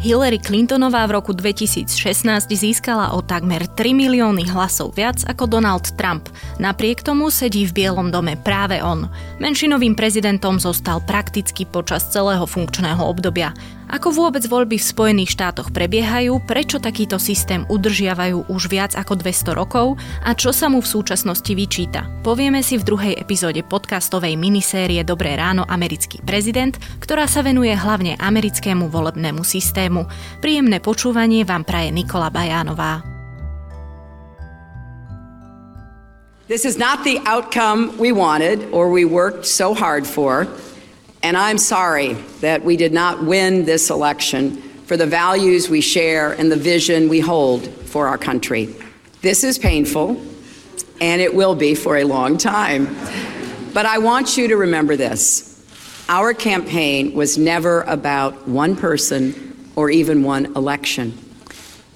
Hillary Clintonová v roku 2016 získala o takmer 3 milióny hlasov viac ako Donald Trump. Napriek tomu sedí v Bielom dome práve on. Menšinovým prezidentom zostal prakticky počas celého funkčného obdobia. Ako vôbec voľby v Spojených štátoch prebiehajú, prečo takýto systém udržiavajú už viac ako 200 rokov a čo sa mu v súčasnosti vyčíta. Povieme si v druhej epizóde podcastovej minisérie Dobré ráno americký prezident, ktorá sa venuje hlavne americkému volebnému systému. Príjemné počúvanie vám praje Nikola Bajánová. This is not the outcome we wanted or we worked so hard for. And I'm sorry that we did not win this election for the values we share and the vision we hold for our country. This is painful, and it will be for a long time. But I want you to remember this our campaign was never about one person or even one election.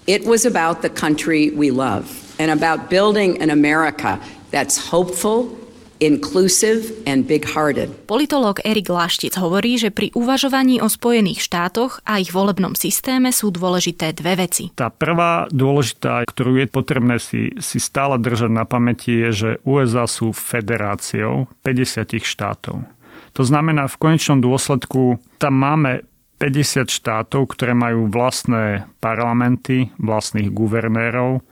It was about the country we love and about building an America that's hopeful inclusive and big-hearted. Politológ Erik Laštic hovorí, že pri uvažovaní o Spojených štátoch a ich volebnom systéme sú dôležité dve veci. Tá prvá dôležitá, ktorú je potrebné si, si stále držať na pamäti, je, že USA sú federáciou 50 štátov. To znamená, v konečnom dôsledku tam máme 50 štátov, ktoré majú vlastné parlamenty, vlastných guvernérov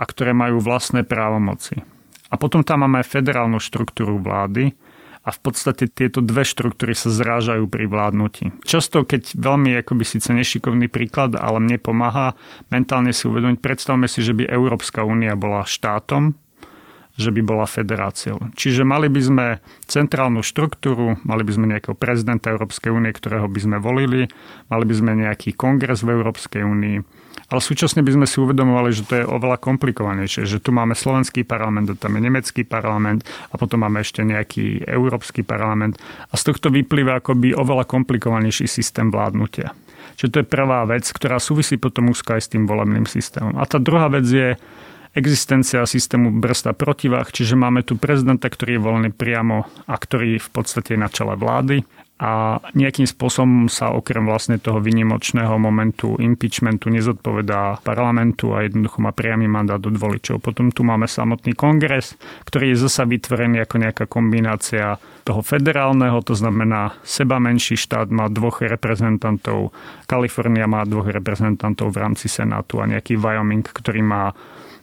a ktoré majú vlastné právomoci. A potom tam máme federálnu štruktúru vlády, a v podstate tieto dve štruktúry sa zrážajú pri vládnutí. Často, keď veľmi akoby síce nešikovný príklad, ale mne pomáha mentálne si uvedomiť, predstavme si, že by Európska únia bola štátom, že by bola federáciou. Čiže mali by sme centrálnu štruktúru, mali by sme nejakého prezidenta Európskej únie, ktorého by sme volili, mali by sme nejaký kongres v Európskej únii, ale súčasne by sme si uvedomovali, že to je oveľa komplikovanejšie, že tu máme slovenský parlament, tam je nemecký parlament a potom máme ešte nejaký európsky parlament a z tohto vyplýva akoby oveľa komplikovanejší systém vládnutia. Čiže to je prvá vec, ktorá súvisí potom úzko aj s tým volebným systémom. A tá druhá vec je existencia systému brzda protivách, čiže máme tu prezidenta, ktorý je volený priamo a ktorý v podstate je na čele vlády a nejakým spôsobom sa okrem vlastne toho vynimočného momentu impeachmentu nezodpovedá parlamentu a jednoducho má priamy mandát od voličov. Potom tu máme samotný kongres, ktorý je zasa vytvorený ako nejaká kombinácia toho federálneho, to znamená seba menší štát má dvoch reprezentantov, Kalifornia má dvoch reprezentantov v rámci Senátu a nejaký Wyoming, ktorý má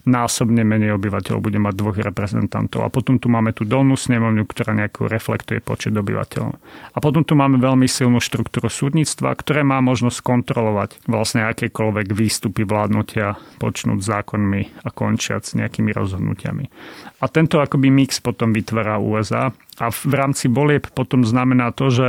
násobne menej obyvateľov bude mať dvoch reprezentantov. A potom tu máme tú dolnú snemovňu, ktorá nejako reflektuje počet obyvateľov. A potom tu máme veľmi silnú štruktúru súdnictva, ktoré má možnosť kontrolovať vlastne akékoľvek výstupy vládnutia, počnúť zákonmi a končiať s nejakými rozhodnutiami. A tento akoby mix potom vytvára USA a v rámci volieb potom znamená to, že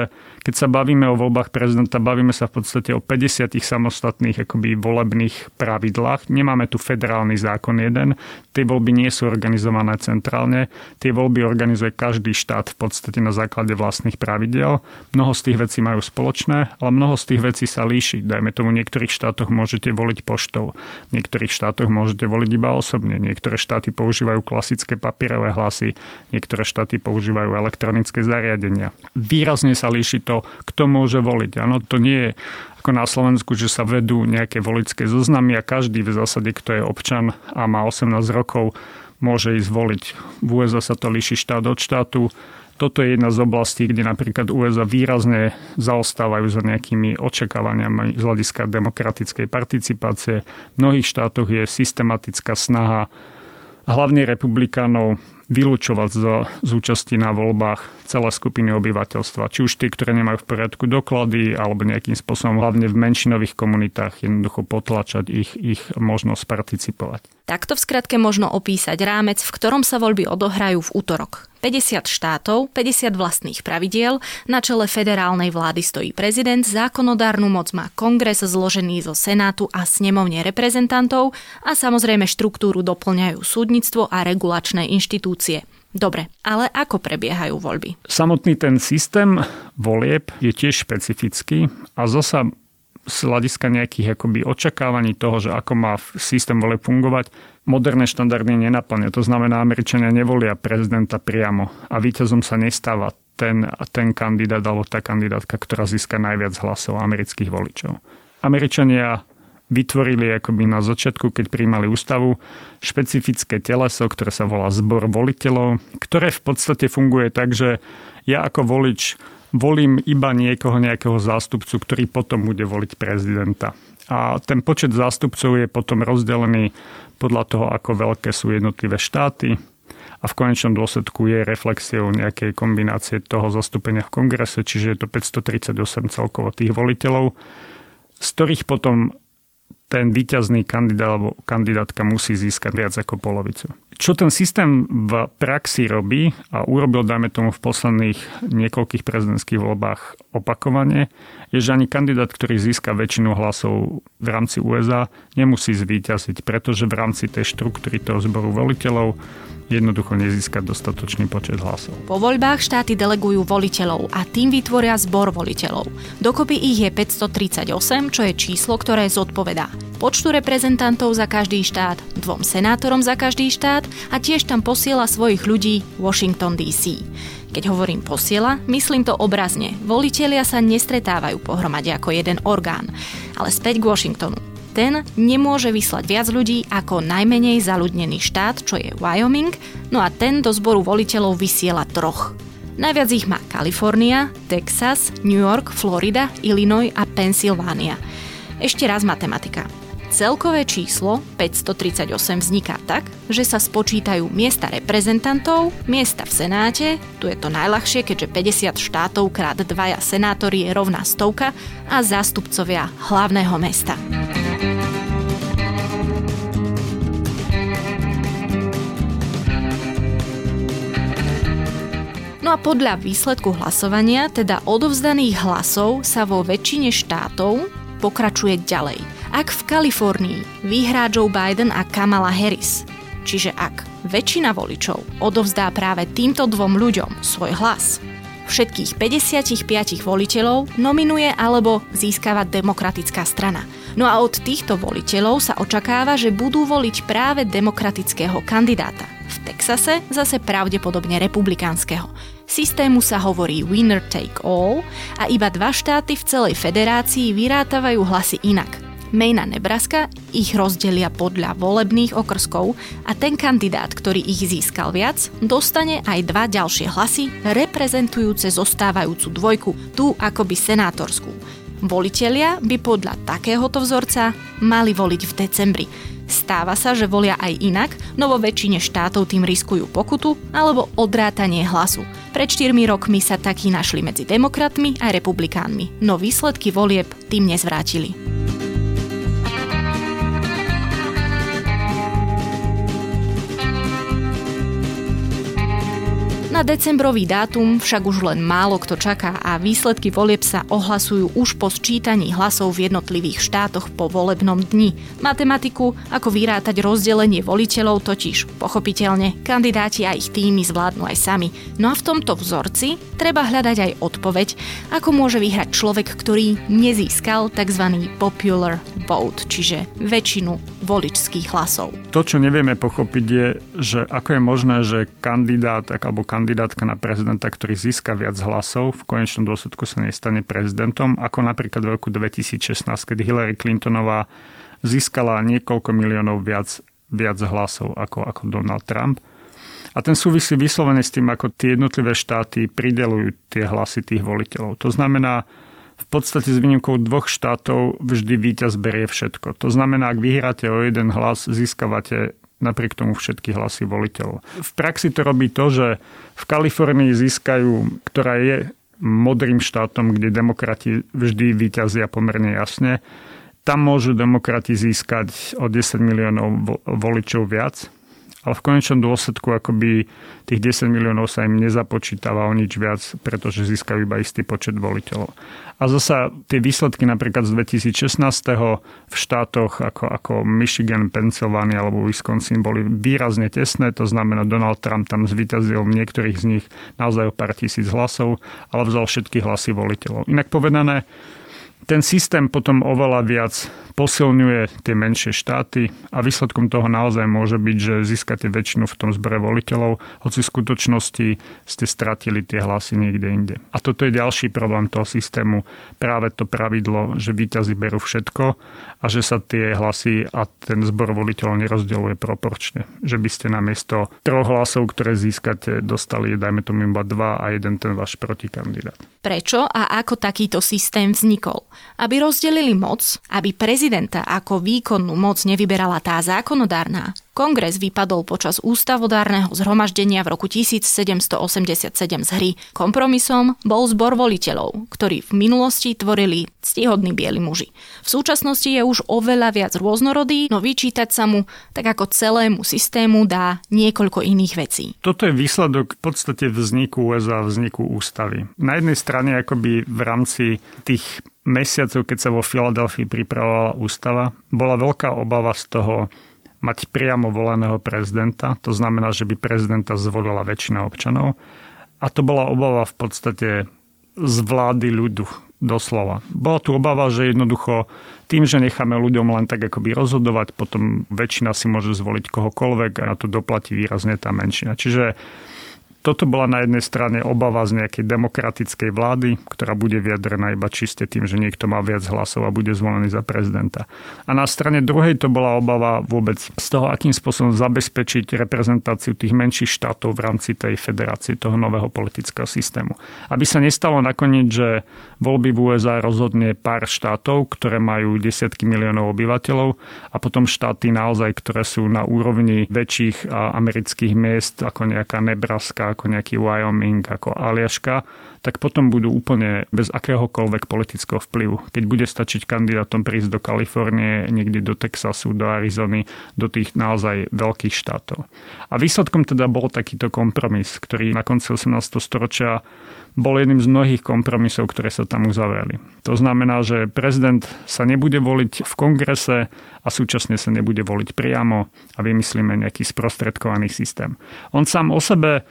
keď sa bavíme o voľbách prezidenta, bavíme sa v podstate o 50 samostatných akoby volebných pravidlách. Nemáme tu federálny zákon jeden. Tie voľby nie sú organizované centrálne. Tie voľby organizuje každý štát v podstate na základe vlastných pravidel. Mnoho z tých vecí majú spoločné, ale mnoho z tých vecí sa líši. Dajme tomu, v niektorých štátoch môžete voliť poštou, v niektorých štátoch môžete voliť iba osobne, niektoré štáty používajú klasické papierové hlasy, niektoré štáty používajú elektronické zariadenia. Výrazne sa líši to, kto môže voliť. Áno, to nie je ako na Slovensku, že sa vedú nejaké voličské zoznamy a každý v zásade, kto je občan a má 18 rokov, môže ísť voliť. V USA sa to líši štát od štátu. Toto je jedna z oblastí, kde napríklad USA výrazne zaostávajú za nejakými očakávaniami z hľadiska demokratickej participácie. V mnohých štátoch je systematická snaha hlavne republikánov vylúčovať zo zúčasti na voľbách celé skupiny obyvateľstva. Či už tie, ktoré nemajú v poriadku doklady, alebo nejakým spôsobom, hlavne v menšinových komunitách, jednoducho potlačať ich, ich možnosť participovať. Takto v skratke možno opísať rámec, v ktorom sa voľby odohrajú v útorok. 50 štátov, 50 vlastných pravidiel, na čele federálnej vlády stojí prezident, zákonodárnu moc má kongres zložený zo Senátu a snemovne reprezentantov a samozrejme štruktúru doplňajú súdnictvo a regulačné inštitúcie. Dobre, ale ako prebiehajú voľby? Samotný ten systém volieb je tiež špecifický a zasa z hľadiska nejakých akoby očakávaní toho, že ako má systém vole fungovať, moderné štandardy nenaplňa. To znamená, Američania nevolia prezidenta priamo a víťazom sa nestáva ten, ten kandidát alebo tá kandidátka, ktorá získa najviac hlasov amerických voličov. Američania vytvorili akoby na začiatku, keď príjmali ústavu, špecifické teleso, ktoré sa volá zbor voliteľov, ktoré v podstate funguje tak, že ja ako volič volím iba niekoho, nejakého zástupcu, ktorý potom bude voliť prezidenta. A ten počet zástupcov je potom rozdelený podľa toho, ako veľké sú jednotlivé štáty a v konečnom dôsledku je reflexiou nejakej kombinácie toho zastúpenia v kongrese, čiže je to 538 celkovo tých voliteľov, z ktorých potom ten výťazný kandidát alebo kandidátka musí získať viac ako polovicu. Čo ten systém v praxi robí a urobil, dajme tomu, v posledných niekoľkých prezidentských voľbách opakovane, je, že ani kandidát, ktorý získa väčšinu hlasov v rámci USA, nemusí zvíťaziť, pretože v rámci tej štruktúry toho zboru voliteľov jednoducho nezískať dostatočný počet hlasov. Po voľbách štáty delegujú voliteľov a tým vytvoria zbor voliteľov. Dokopy ich je 538, čo je číslo, ktoré zodpovedá počtu reprezentantov za každý štát, dvom senátorom za každý štát a tiež tam posiela svojich ľudí Washington DC. Keď hovorím posiela, myslím to obrazne. Volitelia sa nestretávajú pohromade ako jeden orgán. Ale späť k Washingtonu ten nemôže vyslať viac ľudí ako najmenej zaludnený štát, čo je Wyoming, no a ten do zboru voliteľov vysiela troch. Najviac ich má Kalifornia, Texas, New York, Florida, Illinois a Pensylvánia. Ešte raz matematika. Celkové číslo 538 vzniká tak, že sa spočítajú miesta reprezentantov, miesta v Senáte, tu je to najľahšie, keďže 50 štátov krát dvaja senátori je rovná stovka a zástupcovia hlavného mesta. No a podľa výsledku hlasovania, teda odovzdaných hlasov, sa vo väčšine štátov pokračuje ďalej. Ak v Kalifornii vyhrá Joe Biden a Kamala Harris, čiže ak väčšina voličov odovzdá práve týmto dvom ľuďom svoj hlas, všetkých 55 voliteľov nominuje alebo získava demokratická strana. No a od týchto voliteľov sa očakáva, že budú voliť práve demokratického kandidáta. V Texase zase pravdepodobne republikánskeho. Systému sa hovorí winner take all a iba dva štáty v celej federácii vyrátavajú hlasy inak. Maine a Nebraska ich rozdelia podľa volebných okrskov a ten kandidát, ktorý ich získal viac, dostane aj dva ďalšie hlasy reprezentujúce zostávajúcu dvojku, tú akoby senátorskú. Volitelia by podľa takéhoto vzorca mali voliť v decembri. Stáva sa, že volia aj inak, no vo väčšine štátov tým riskujú pokutu alebo odrátanie hlasu. Pred 4 rokmi sa takí našli medzi demokratmi a republikánmi, no výsledky volieb tým nezvrátili. Na decembrový dátum však už len málo kto čaká a výsledky volieb sa ohlasujú už po sčítaní hlasov v jednotlivých štátoch po volebnom dni. Matematiku, ako vyrátať rozdelenie voliteľov, totiž pochopiteľne kandidáti a ich týmy zvládnu aj sami. No a v tomto vzorci treba hľadať aj odpoveď, ako môže vyhrať človek, ktorý nezískal tzv. popular vote, čiže väčšinu voličských hlasov. To, čo nevieme pochopiť je, že ako je možné, že kandidát alebo kandidát kandidátka na prezidenta, ktorý získa viac hlasov, v konečnom dôsledku sa nestane prezidentom, ako napríklad v roku 2016, keď Hillary Clintonová získala niekoľko miliónov viac, viac hlasov ako, ako Donald Trump. A ten súvisí vyslovene s tým, ako tie jednotlivé štáty pridelujú tie hlasy tých voliteľov. To znamená, v podstate s výnimkou dvoch štátov vždy víťaz berie všetko. To znamená, ak vyhráte o jeden hlas, získavate napriek tomu všetky hlasy voliteľov. V praxi to robí to, že v Kalifornii získajú, ktorá je modrým štátom, kde demokrati vždy vyťazia pomerne jasne, tam môžu demokrati získať o 10 miliónov voličov viac, ale v konečnom dôsledku akoby tých 10 miliónov sa im nezapočítava o nič viac, pretože získajú iba istý počet voliteľov. A zasa tie výsledky napríklad z 2016. v štátoch ako, ako Michigan, Pennsylvania alebo Wisconsin boli výrazne tesné, to znamená Donald Trump tam zvýťazil v niektorých z nich naozaj o pár tisíc hlasov, ale vzal všetky hlasy voliteľov. Inak povedané, ten systém potom oveľa viac posilňuje tie menšie štáty a výsledkom toho naozaj môže byť, že získate väčšinu v tom zbore voliteľov, hoci v skutočnosti ste stratili tie hlasy niekde inde. A toto je ďalší problém toho systému, práve to pravidlo, že výťazí berú všetko a že sa tie hlasy a ten zbor voliteľov nerozdeľuje proporčne. Že by ste namiesto troch hlasov, ktoré získate, dostali, dajme tomu iba dva a jeden ten váš protikandidát. Prečo a ako takýto systém vznikol? Aby rozdelili moc, aby prezident prezidenta ako výkonnú moc nevyberala tá zákonodárna, Kongres vypadol počas ústavodárneho zhromaždenia v roku 1787 z hry. Kompromisom bol zbor voliteľov, ktorí v minulosti tvorili ctihodní bieli muži. V súčasnosti je už oveľa viac rôznorodý, no vyčítať sa mu, tak ako celému systému dá niekoľko iných vecí. Toto je výsledok v podstate vzniku USA, vzniku ústavy. Na jednej strane akoby v rámci tých mesiacov, keď sa vo Filadelfii pripravovala ústava, bola veľká obava z toho, mať priamo voleného prezidenta. To znamená, že by prezidenta zvolila väčšina občanov. A to bola obava v podstate z vlády ľudu, doslova. Bola tu obava, že jednoducho tým, že necháme ľuďom len tak akoby rozhodovať, potom väčšina si môže zvoliť kohokoľvek a na to doplatí výrazne tá menšina. Čiže toto bola na jednej strane obava z nejakej demokratickej vlády, ktorá bude vyjadrená iba čiste tým, že niekto má viac hlasov a bude zvolený za prezidenta. A na strane druhej to bola obava vôbec z toho, akým spôsobom zabezpečiť reprezentáciu tých menších štátov v rámci tej federácie, toho nového politického systému. Aby sa nestalo nakoniec, že voľby v USA rozhodne pár štátov, ktoré majú desiatky miliónov obyvateľov a potom štáty naozaj, ktoré sú na úrovni väčších amerických miest, ako nejaká Nebraska, ako nejaký Wyoming, ako Aliaška, tak potom budú úplne bez akéhokoľvek politického vplyvu. Keď bude stačiť kandidátom prísť do Kalifornie, niekde do Texasu, do Arizony, do tých naozaj veľkých štátov. A výsledkom teda bol takýto kompromis, ktorý na konci 18. storočia bol jedným z mnohých kompromisov, ktoré sa tam uzavreli. To znamená, že prezident sa nebude voliť v kongrese a súčasne sa nebude voliť priamo a vymyslíme nejaký sprostredkovaný systém. On sám o sebe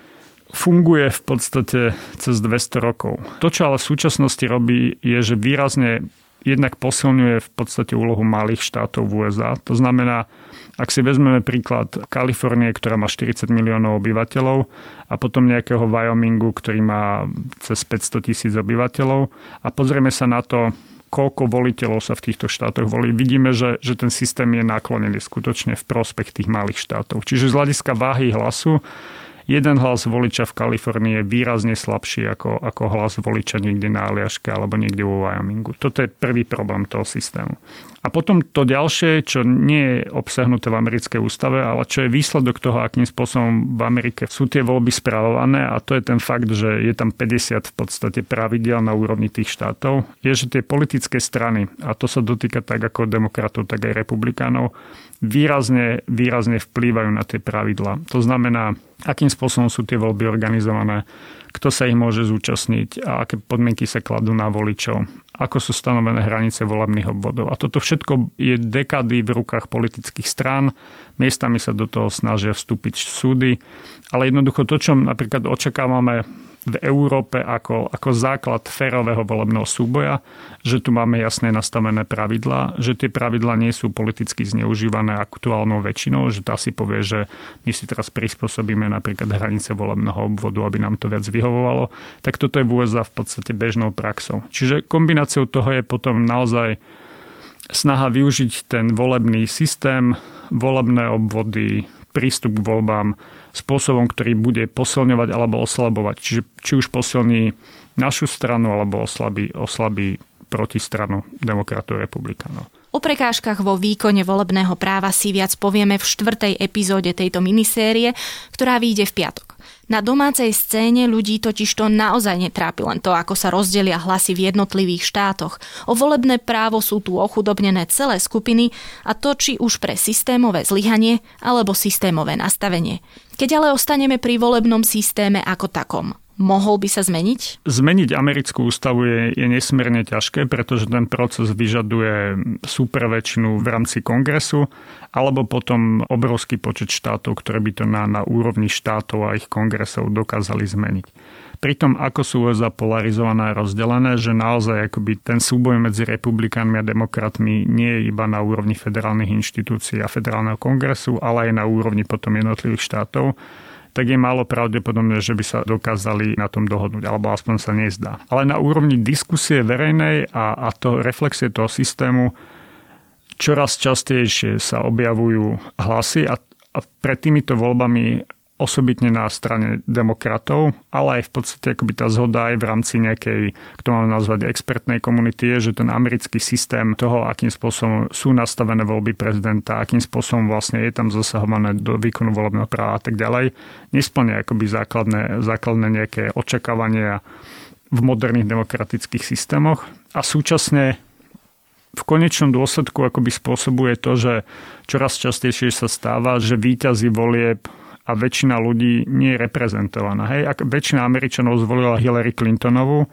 funguje v podstate cez 200 rokov. To, čo ale v súčasnosti robí, je, že výrazne jednak posilňuje v podstate úlohu malých štátov v USA. To znamená, ak si vezmeme príklad Kalifornie, ktorá má 40 miliónov obyvateľov a potom nejakého Wyomingu, ktorý má cez 500 tisíc obyvateľov a pozrieme sa na to, koľko voliteľov sa v týchto štátoch volí, vidíme, že, že ten systém je naklonený skutočne v prospech tých malých štátov. Čiže z hľadiska váhy hlasu jeden hlas voliča v Kalifornii je výrazne slabší ako, ako hlas voliča niekde na Aliaške alebo niekde vo Wyomingu. Toto je prvý problém toho systému. A potom to ďalšie, čo nie je obsahnuté v americkej ústave, ale čo je výsledok toho, akým spôsobom v Amerike sú tie voľby správované a to je ten fakt, že je tam 50 v podstate pravidel na úrovni tých štátov, je, že tie politické strany, a to sa dotýka tak ako demokratov, tak aj republikánov, výrazne, výrazne vplývajú na tie pravidlá. To znamená, akým spôsobom sú tie voľby organizované, kto sa ich môže zúčastniť a aké podmienky sa kladú na voličov, ako sú stanovené hranice volebných obvodov. A toto všetko je dekady v rukách politických strán, miestami sa do toho snažia vstúpiť súdy, ale jednoducho to, čo napríklad očakávame v Európe ako, ako základ férového volebného súboja, že tu máme jasne nastavené pravidlá, že tie pravidlá nie sú politicky zneužívané aktuálnou väčšinou, že tá si povie, že my si teraz prispôsobíme napríklad hranice volebného obvodu, aby nám to viac vyhovovalo, tak toto je v USA v podstate bežnou praxou. Čiže kombináciou toho je potom naozaj snaha využiť ten volebný systém, volebné obvody, prístup k voľbám spôsobom, ktorý bude posilňovať alebo oslabovať. Čiže či už posilní našu stranu alebo oslabí, oslabí protistranu demokratov republikánov. O prekážkach vo výkone volebného práva si viac povieme v štvrtej epizóde tejto minisérie, ktorá vyjde v piatok. Na domácej scéne ľudí totiž to naozaj netrápi len to, ako sa rozdelia hlasy v jednotlivých štátoch. O volebné právo sú tu ochudobnené celé skupiny a to či už pre systémové zlyhanie alebo systémové nastavenie. Keď ale ostaneme pri volebnom systéme ako takom, Mohol by sa zmeniť? Zmeniť americkú ústavu je, je nesmierne ťažké, pretože ten proces vyžaduje super väčšinu v rámci kongresu alebo potom obrovský počet štátov, ktoré by to na, na úrovni štátov a ich kongresov dokázali zmeniť. pri tom, ako sú USA polarizované a rozdelené, že naozaj akoby ten súboj medzi republikánmi a demokratmi nie je iba na úrovni federálnych inštitúcií a federálneho kongresu, ale aj na úrovni potom jednotlivých štátov tak je málo pravdepodobné, že by sa dokázali na tom dohodnúť, alebo aspoň sa nezdá. Ale na úrovni diskusie verejnej a, a to reflexie toho systému čoraz častejšie sa objavujú hlasy a, a pred týmito voľbami osobitne na strane demokratov, ale aj v podstate akoby tá zhoda aj v rámci nejakej, kto mám nazvať expertnej komunity, je, že ten americký systém toho, akým spôsobom sú nastavené voľby prezidenta, akým spôsobom vlastne je tam zasahované do výkonu volebného práva a tak ďalej, nesplňa akoby základné, základné nejaké očakávania v moderných demokratických systémoch. A súčasne v konečnom dôsledku akoby spôsobuje to, že čoraz častejšie sa stáva, že výťazí volieb a väčšina ľudí nie je reprezentovaná. Hej, ak väčšina Američanov zvolila Hillary Clintonovú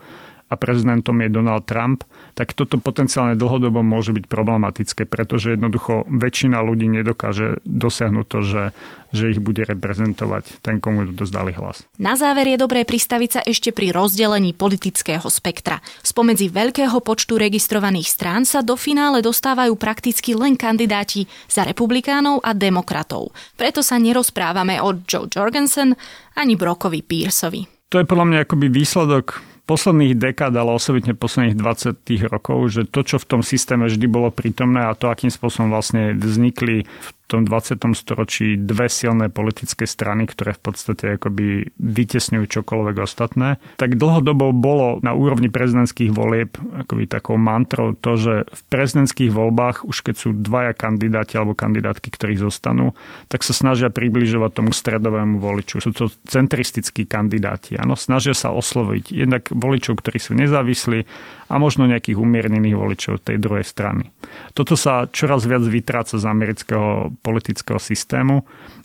a prezidentom je Donald Trump, tak toto potenciálne dlhodobo môže byť problematické, pretože jednoducho väčšina ľudí nedokáže dosiahnuť to, že, že ich bude reprezentovať ten, komu dozdali hlas. Na záver je dobré pristaviť sa ešte pri rozdelení politického spektra. Spomedzi veľkého počtu registrovaných strán sa do finále dostávajú prakticky len kandidáti za republikánov a demokratov. Preto sa nerozprávame o Joe Jorgensen ani Brockovi Pearsovi. To je podľa mňa akoby výsledok posledných dekád, ale osobitne posledných 20 rokov, že to, čo v tom systéme vždy bolo prítomné a to, akým spôsobom vlastne vznikli v tom 20. storočí dve silné politické strany, ktoré v podstate akoby vytesňujú čokoľvek ostatné, tak dlhodobo bolo na úrovni prezidentských volieb akoby takou mantrou to, že v prezidentských voľbách, už keď sú dvaja kandidáti alebo kandidátky, ktorí zostanú, tak sa snažia približovať tomu stredovému voliču. Sú to centristickí kandidáti. Áno, snažia sa osloviť jednak voličov, ktorí sú nezávislí a možno nejakých umiernených voličov tej druhej strany. Toto sa čoraz viac vytráca z amerického politického systému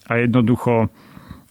a jednoducho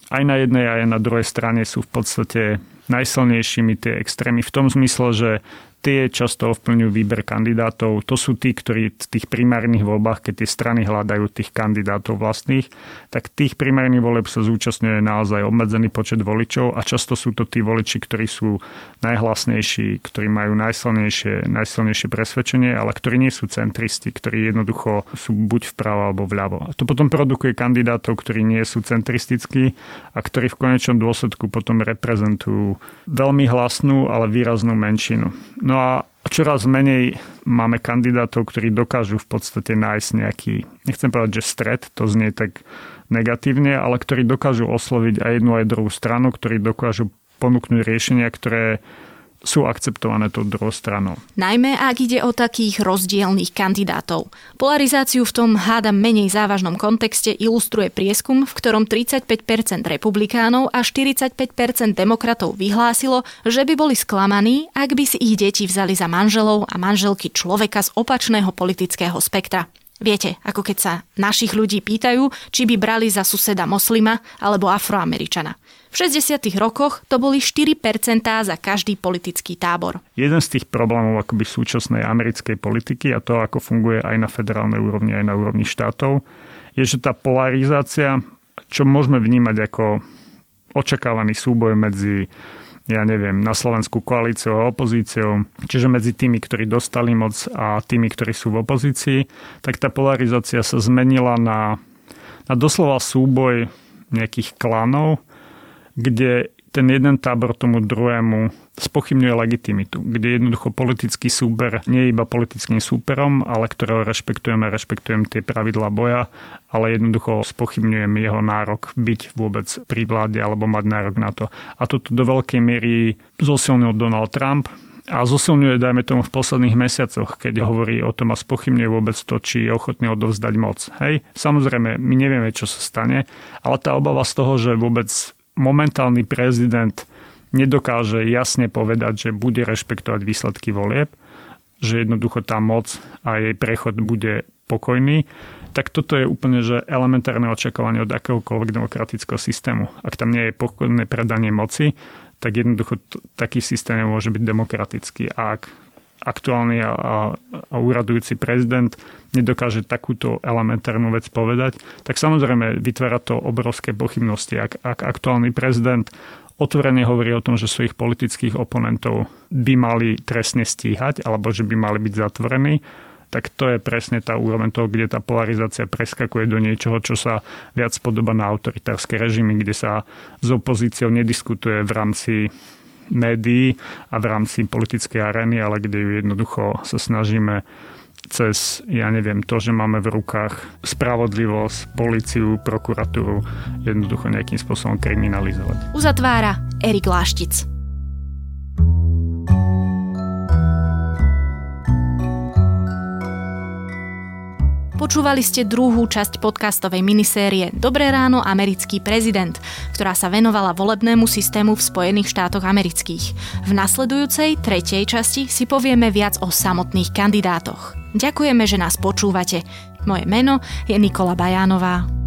aj na jednej aj na druhej strane sú v podstate najsilnejšími tie extrémy v tom zmysle, že tie často ovplyvňujú výber kandidátov. To sú tí, ktorí v tých primárnych voľbách, keď tie strany hľadajú tých kandidátov vlastných, tak tých primárnych volieb sa zúčastňuje naozaj obmedzený počet voličov a často sú to tí voliči, ktorí sú najhlasnejší, ktorí majú najsilnejšie, najsilnejšie presvedčenie, ale ktorí nie sú centristi, ktorí jednoducho sú buď vpravo alebo vľavo. A to potom produkuje kandidátov, ktorí nie sú centristickí a ktorí v konečnom dôsledku potom reprezentujú veľmi hlasnú, ale výraznú menšinu. No a čoraz menej máme kandidátov, ktorí dokážu v podstate nájsť nejaký, nechcem povedať, že stred, to znie tak negatívne, ale ktorí dokážu osloviť aj jednu aj druhú stranu, ktorí dokážu ponúknuť riešenia, ktoré sú akceptované tou druhou stranou. Najmä ak ide o takých rozdielných kandidátov. Polarizáciu v tom hádam menej závažnom kontexte ilustruje prieskum, v ktorom 35% republikánov a 45% demokratov vyhlásilo, že by boli sklamaní, ak by si ich deti vzali za manželov a manželky človeka z opačného politického spektra. Viete, ako keď sa našich ľudí pýtajú, či by brali za suseda moslima alebo afroameričana. V 60. rokoch to boli 4% za každý politický tábor. Jeden z tých problémov akoby súčasnej americkej politiky a to, ako funguje aj na federálnej úrovni, aj na úrovni štátov, je, že tá polarizácia, čo môžeme vnímať ako očakávaný súboj medzi ja neviem, na Slovensku koalíciou a opozíciou, čiže medzi tými, ktorí dostali moc a tými, ktorí sú v opozícii, tak tá polarizácia sa zmenila na, na doslova súboj nejakých klanov, kde ten jeden tábor tomu druhému spochybňuje legitimitu, kde jednoducho politický súber nie je iba politickým súperom, ale ktorého rešpektujeme, rešpektujem tie pravidlá boja, ale jednoducho spochybňujem jeho nárok byť vôbec pri vláde alebo mať nárok na to. A toto do veľkej miery zosilnil Donald Trump, a zosilňuje, dajme tomu, v posledných mesiacoch, keď hovorí o tom a spochybňuje vôbec to, či je ochotný odovzdať moc. Hej, samozrejme, my nevieme, čo sa stane, ale tá obava z toho, že vôbec momentálny prezident nedokáže jasne povedať, že bude rešpektovať výsledky volieb, že jednoducho tá moc a jej prechod bude pokojný, tak toto je úplne že elementárne očakávanie od akéhokoľvek demokratického systému. Ak tam nie je pokojné predanie moci, tak jednoducho t- taký systém môže byť demokratický. A ak aktuálny a, a, úradujúci prezident nedokáže takúto elementárnu vec povedať, tak samozrejme vytvára to obrovské pochybnosti. Ak, ak aktuálny prezident otvorene hovorí o tom, že svojich politických oponentov by mali trestne stíhať alebo že by mali byť zatvorení, tak to je presne tá úroveň toho, kde tá polarizácia preskakuje do niečoho, čo sa viac podoba na autoritárske režimy, kde sa s opozíciou nediskutuje v rámci médií a v rámci politickej arény, ale kde ju jednoducho sa snažíme cez, ja neviem, to, že máme v rukách spravodlivosť, policiu, prokuratúru, jednoducho nejakým spôsobom kriminalizovať. Uzatvára Erik Láštic. Počúvali ste druhú časť podcastovej minisérie Dobré ráno, americký prezident, ktorá sa venovala volebnému systému v Spojených štátoch amerických. V nasledujúcej, tretej časti si povieme viac o samotných kandidátoch. Ďakujeme, že nás počúvate. Moje meno je Nikola Bajánová.